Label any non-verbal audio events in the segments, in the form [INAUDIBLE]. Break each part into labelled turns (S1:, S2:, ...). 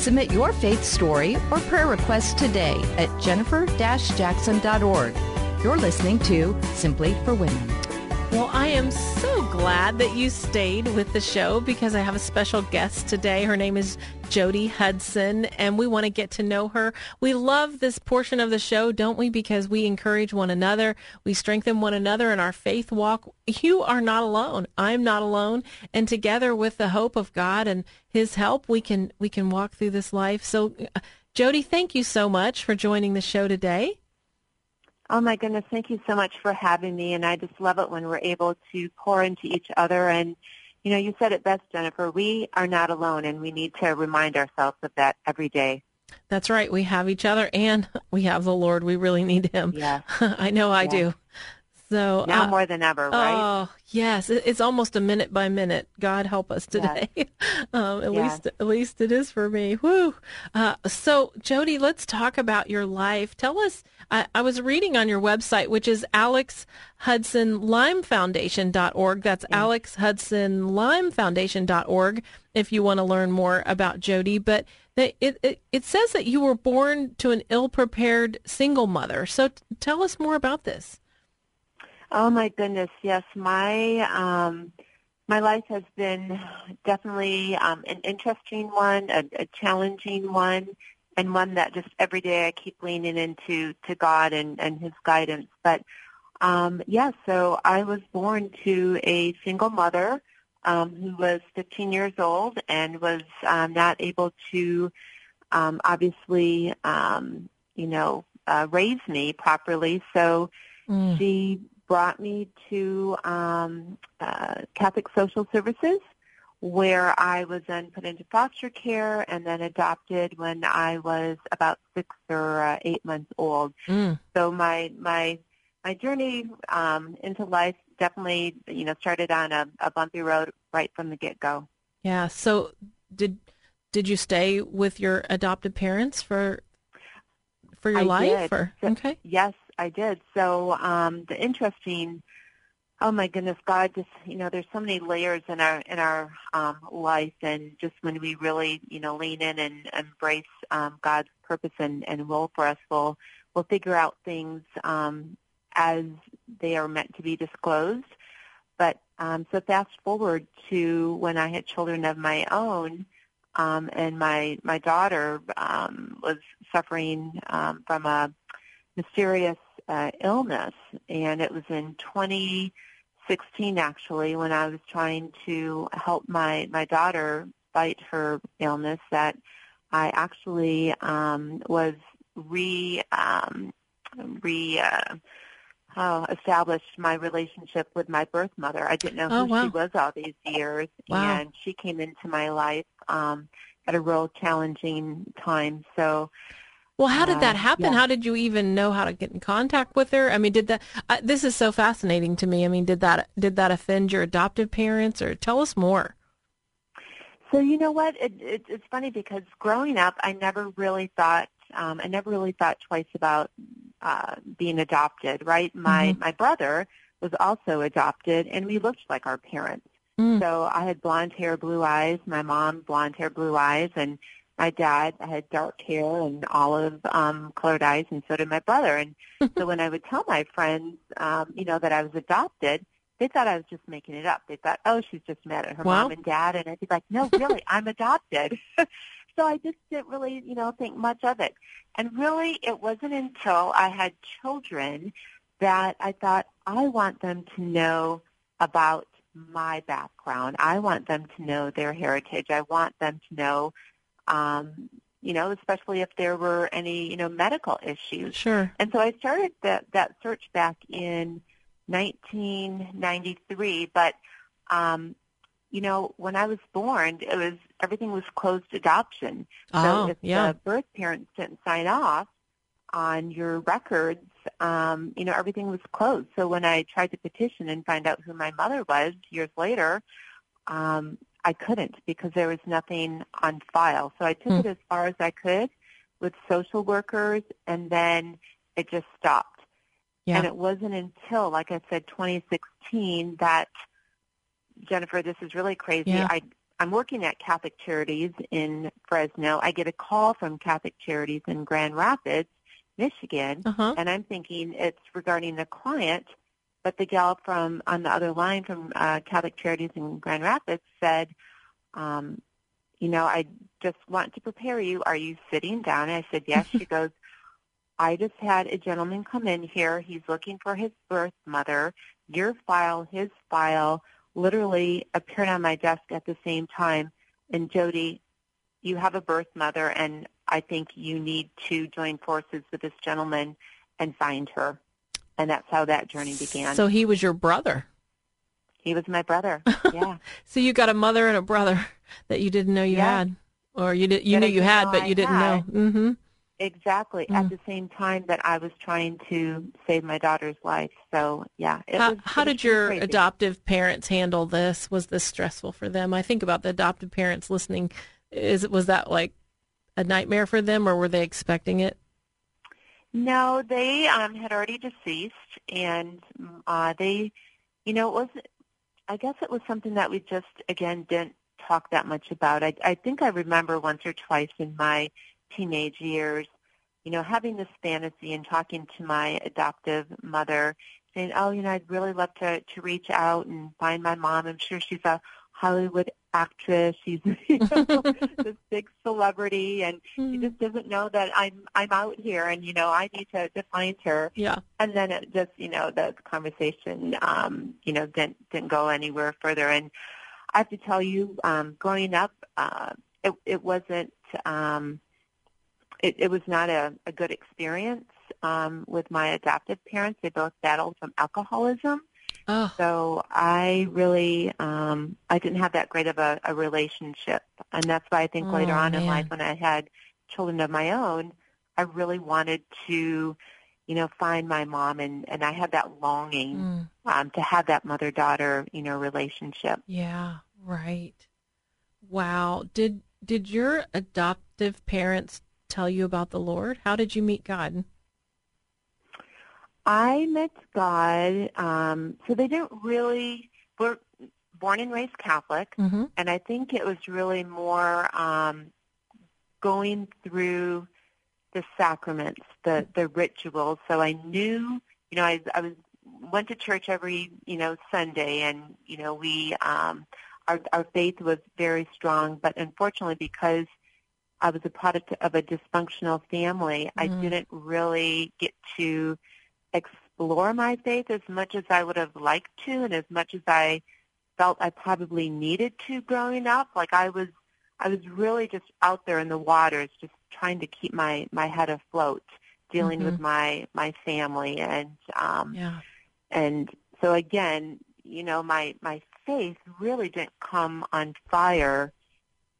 S1: Submit your faith story or prayer request today at jennifer-jackson.org. You're listening to Simply for Women.
S2: Well, I am so glad that you stayed with the show because I have a special guest today. Her name is Jody Hudson, and we want to get to know her. We love this portion of the show, don't we? Because we encourage one another, we strengthen one another in our faith walk. You are not alone. I'm not alone, and together with the hope of God and His help, we can we can walk through this life. So, uh, Jody, thank you so much for joining the show today.
S3: Oh my goodness, thank you so much for having me. And I just love it when we're able to pour into each other. And, you know, you said it best, Jennifer. We are not alone and we need to remind ourselves of that every day.
S2: That's right. We have each other and we have the Lord. We really need him.
S3: Yeah. [LAUGHS]
S2: I know I
S3: Yeah.
S2: do. So
S3: Now
S2: uh,
S3: more than ever, right?
S2: Oh yes, it's almost a minute by minute. God help us today. [LAUGHS] um, at
S3: Yes.
S2: least, at least it is for me. Woo. Uh, so, Jody, let's talk about your life. Tell us. I, I was reading on your website, which is Alex Hudson Lyme Foundation.org. That's Alex Hudson Foundation.org. If you want to learn more about Jody, but it, it it says that you were born to an ill-prepared single mother. So, t- tell us more about this.
S3: Oh my goodness, yes. My um, my life has been definitely um, an interesting one, a, a challenging one, and one that just every day I keep leaning into to God and, and His guidance. But um, yeah, so I was born to a single mother um, who was 15 years old and was um, not able to um, obviously, um, you know, uh, raise me properly. So
S2: Mm.
S3: she brought me to um, uh, Catholic Social Services, where I was then put into foster care and then adopted when I was about six or uh, eight months old.
S2: Mm.
S3: So my my my journey um, into life definitely, you know, started on a, a bumpy road right from the get go.
S2: Yeah. So did did you stay with your adopted parents for for your
S3: I
S2: life
S3: did.
S2: or
S3: So-
S2: okay?
S3: Yes, I did. So um, the interesting, oh my goodness, God, just you know, there's so many layers in our in our um, life, and just when we really you know lean in and embrace um, God's purpose and, and will for us, we'll we'll figure out things um, as they are meant to be disclosed. But um, so fast forward to when I had children of my own, um, and my my daughter um, was suffering um, from a mysterious uh, illness, and it was in 2016 actually when I was trying to help my my daughter fight her illness that I actually um, was re um, re uh, oh, established my relationship with my birth mother. I didn't know
S2: Oh,
S3: who
S2: wow.
S3: she was all these years,
S2: Wow.
S3: and she came into my life um, at a real challenging time. So
S2: Well, how did that
S3: Uh,
S2: happen?
S3: yeah.
S2: How did you even know how to get in contact with her? I mean, did that? Uh, this is so fascinating to me. I mean, did that did that offend your adoptive parents, or tell us more?
S3: So you know what? It, it, it's funny because growing up, I never really thought um, I never really thought twice about uh, being adopted. Right? My my brother was also adopted, and we looked like our parents.
S2: Mm.
S3: So I had blonde hair, blue eyes. My mom, blonde hair, blue eyes, and my dad had dark hair and olive um, colored eyes, and so did my brother. And [LAUGHS] so when I would tell my friends, um, you know, that I was adopted, they thought I was just making it up. They thought, oh, she's just mad at her
S2: Wow.
S3: mom and dad, and I'd be like, no, really, I'm adopted. [LAUGHS] so I just didn't really, you know, think much of it. And really, it wasn't until I had children that I thought, I want them to know about my background. I want them to know their heritage. I want them to know, um, you know, especially if there were any, you know, medical issues.
S2: Sure.
S3: And so I started that, that search back in 1993, but um, you know, when I was born, it was everything was closed adoption.
S2: Oh,
S3: so if
S2: yeah.
S3: the birth parents didn't sign off on your records, um, you know, everything was closed. So when I tried to petition and find out who my mother was years later, um, I couldn't because there was nothing on file. So I took
S2: Hmm.
S3: it as far as I could with social workers, and then it just stopped.
S2: Yeah.
S3: And it wasn't until, like I said, 2016 that Jennifer, this is really crazy.
S2: Yeah.
S3: I I'm working at Catholic Charities in Fresno. I get a call from Catholic Charities in Grand Rapids, Michigan,
S2: Uh-huh.
S3: and I'm thinking it's regarding a client. But the gal from on the other line from uh, Catholic Charities in Grand Rapids said, um, "You know, I just want to prepare you. Are you sitting down?" And I said, "Yes." she [LAUGHS] goes, "I just had a gentleman come in here. He's looking for his birth mother. Your file, his file, literally appeared on my desk at the same time. And Jody, you have a birth mother, and I think you need to join forces with this gentleman and find her." And that's how that journey began.
S2: So he was your brother.
S3: he was my brother. [LAUGHS] Yeah.
S2: So you got a mother and a brother that you didn't know you had, or you did you
S3: That
S2: knew you had, but you didn't
S3: had.
S2: know. Mm-hmm.
S3: Exactly.
S2: Mm.
S3: At the same time that I was trying to save my daughter's life. So yeah. It
S2: How,
S3: was,
S2: how did your
S3: crazy.
S2: adoptive parents handle this? Was this stressful for them? I think about the adoptive parents listening. Is was that like a nightmare for them, or were they expecting it?
S3: No, they um, had already deceased, and uh, they, you know, it was. I guess it was something that we just again didn't talk that much about. I, I think I remember once or twice in my teenage years, you know, having this fantasy and talking to my adoptive mother, saying, "Oh, you know, I'd really love to to reach out and find my mom. I'm sure she's a Hollywood actress. She's [LAUGHS] you know, this big celebrity, and she just doesn't know that I'm I'm out here, and you know, I need to, to find her."
S2: Yeah.
S3: And then it just, you know, the conversation, um, you know, didn't didn't go anywhere further. And I have to tell you, um, growing up, uh, it it wasn't. Um, it, it was not a, a good experience um, with my adoptive parents. They both battled from alcoholism.
S2: Oh,
S3: So I really, um, I didn't have that great of a, a relationship, and that's why I think later
S2: Oh,
S3: on in life, when I had children of my own, I really wanted to, you know, find my mom, and and I had that longing
S2: mm,
S3: um, to have that mother-daughter, you know, relationship.
S2: yeah, right. Wow. Did did your adoptive parents tell you about the Lord? How did you meet God?
S3: I met God. Um, so they didn't really. We're born and raised Catholic,
S2: Mm-hmm.
S3: and I think it was really more um, going through the sacraments, the the rituals. So I knew, you know, I, I was went to church every you know Sunday, and you know we um, our our faith was very strong. But unfortunately, because I was a product of a dysfunctional family, I
S2: Mhm.
S3: didn't really get to explore my faith as much as I would have liked to, and as much as I felt I probably needed to growing up. Like I was, I was really just out there in the waters, just trying to keep my my head afloat, dealing with my my family, and um,
S2: Yeah.
S3: and so again, you know, my my faith really didn't come on fire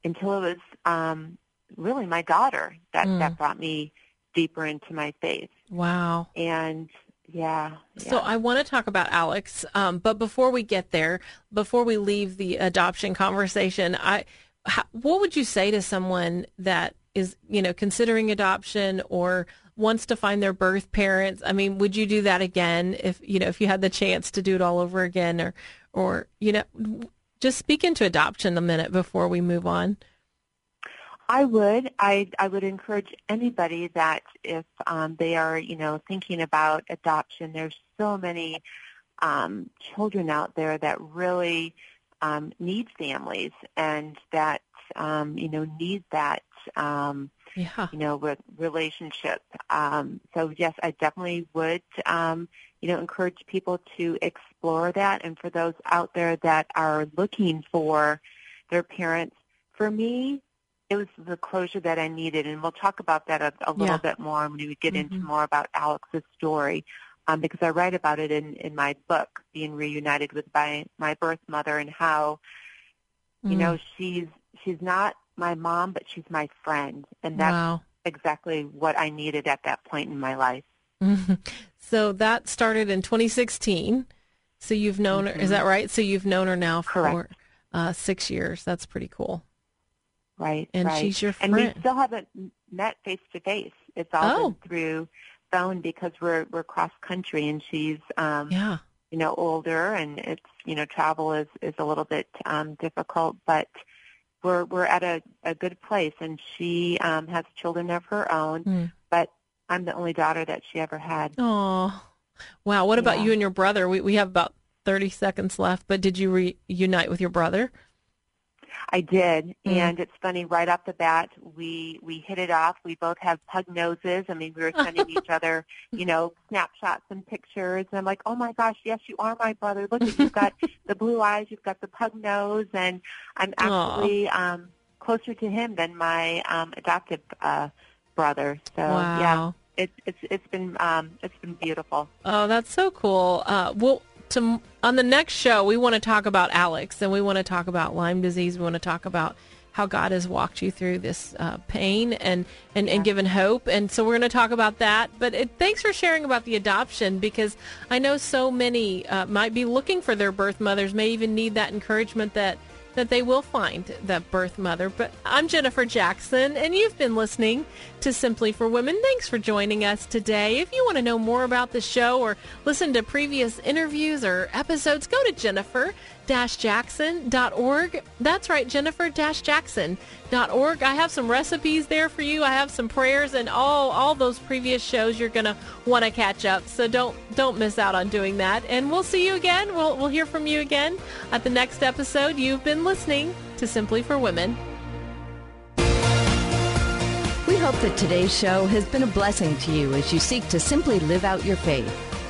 S3: until it was um, really my daughter that
S2: Mm.
S3: that brought me deeper into my faith,
S2: Wow.
S3: and yeah,
S2: So
S3: yeah.
S2: I want to talk about Alex, um, but before we get there, before we leave the adoption conversation, I, how, what would you say to someone that is, you know, considering adoption or wants to find their birth parents? I mean, would you do that again if you know if you had the chance to do it all over again, or, or you know, just speak into adoption a minute before we move on.
S3: I would. I I would encourage anybody that if um, they are, you know, thinking about adoption, there's so many um, children out there that really um, need families and that um, you know need that um,
S2: Yeah.
S3: you know re- relationship. Um, so yes, I definitely would um, you know encourage people to explore that. And for those out there that are looking for their parents, for me, it was the closure that I needed, and we'll talk about that a, a little
S2: Yeah.
S3: bit more when we get into
S2: Mhm.
S3: more about Alex's story, um, because I write about it in, in my book, Being Reunited with my, my birth mother, and how You know, she's she's not my mom, but she's my friend, and that's
S2: Wow.
S3: exactly what I needed at that point in my life.
S2: So that started in 2016. So you've known her, is that right? So you've known her now for
S3: Mm-hmm.
S2: Uh, six years. That's pretty cool.
S3: Right.
S2: And
S3: right.
S2: she's your friend.
S3: And we still haven't met face to face. It's all
S2: Oh.
S3: through phone because we're we're cross country, and she's um,
S2: Yeah.
S3: you know older, and it's you know travel is is a little bit um, difficult, but we're we're at a a good place, and she um, has children of her own,
S2: Mm.
S3: but I'm the only daughter that she ever had.
S2: Oh, wow. What about
S3: Yeah.
S2: you and your brother? We, we have about 30 seconds left, but did you reunite with your brother?
S3: I did,
S2: Mm.
S3: and it's funny. Right off the bat, we we hit it off. We both have pug noses. I mean, we were sending each [LAUGHS] other, you know, snapshots and pictures. And I'm like, oh my gosh, yes, you are my brother. Look, at you've got [LAUGHS] the blue eyes, you've got the pug nose, and I'm actually um, closer to him than my um, adoptive uh, brother. So
S2: Wow.
S3: yeah, it's it's it's been um, it's been beautiful.
S2: Oh, that's so cool. Uh, well, to, on the next show, we want to talk about Alex and we want to talk about Lyme disease. We want to talk about how God has walked you through this uh, pain and, and, and given hope. And so we're going to talk about that. But it, thanks for sharing about the adoption because I know so many uh, might be looking for their birth mothers, may even need that encouragement that that they will find that birth mother. But I'm Jennifer Jackson, and you've been listening to Simply for Women. Thanks for joining us today. If you want to know more about the show or listen to previous interviews or episodes, go to jennifer-jackson.org. That's right, jennifer-jackson.org. I have some recipes there for you. I have some prayers and all all those previous shows you're going to want to catch up. So don't don't miss out on doing that. And we'll see you again. We'll we'll hear from you again at the next episode. You've been listening to Simply for Women.
S1: We hope that today's show has been a blessing to you as you seek to simply live out your faith.